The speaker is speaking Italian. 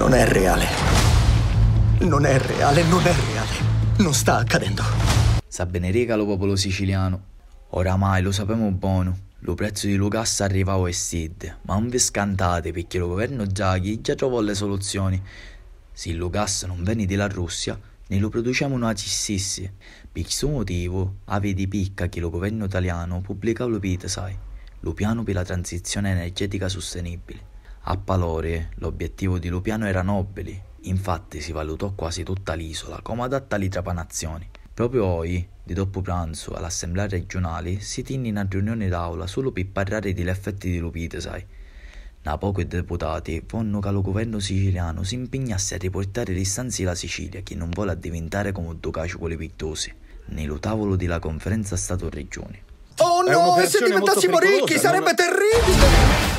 Non è reale. Non è reale, non è reale. Non sta accadendo. Sa bene riga lo popolo siciliano. Oramai lo sappiamo buono. Lo prezzo di Lucas arrivava a Sid, ma non vi scantate perché il governo Draghi già trovò le soluzioni. Se il Lucas non viene dalla Russia, ne lo produciamo noi stessi. Per questo motivo, avete picca che il governo italiano pubblica lo pite, sai, lo piano per la transizione energetica sostenibile. A Palore l'obiettivo di Lupiano era nobile, infatti si valutò quasi tutta l'isola come adatta alle trapanazioni. Proprio oggi, di dopo pranzo, all'assemblea regionale si tiene una riunione d'aula solo per parlare degli effetti di Lupite, sai. Da poco i deputati vanno che il governo siciliano si impegnasse a riportare le stanze della Sicilia che non vuole diventare come Ducacio quelli pittosi, nello tavolo della conferenza Stato-Regione. Oh no, se diventassimo ricchi sarebbe terribile!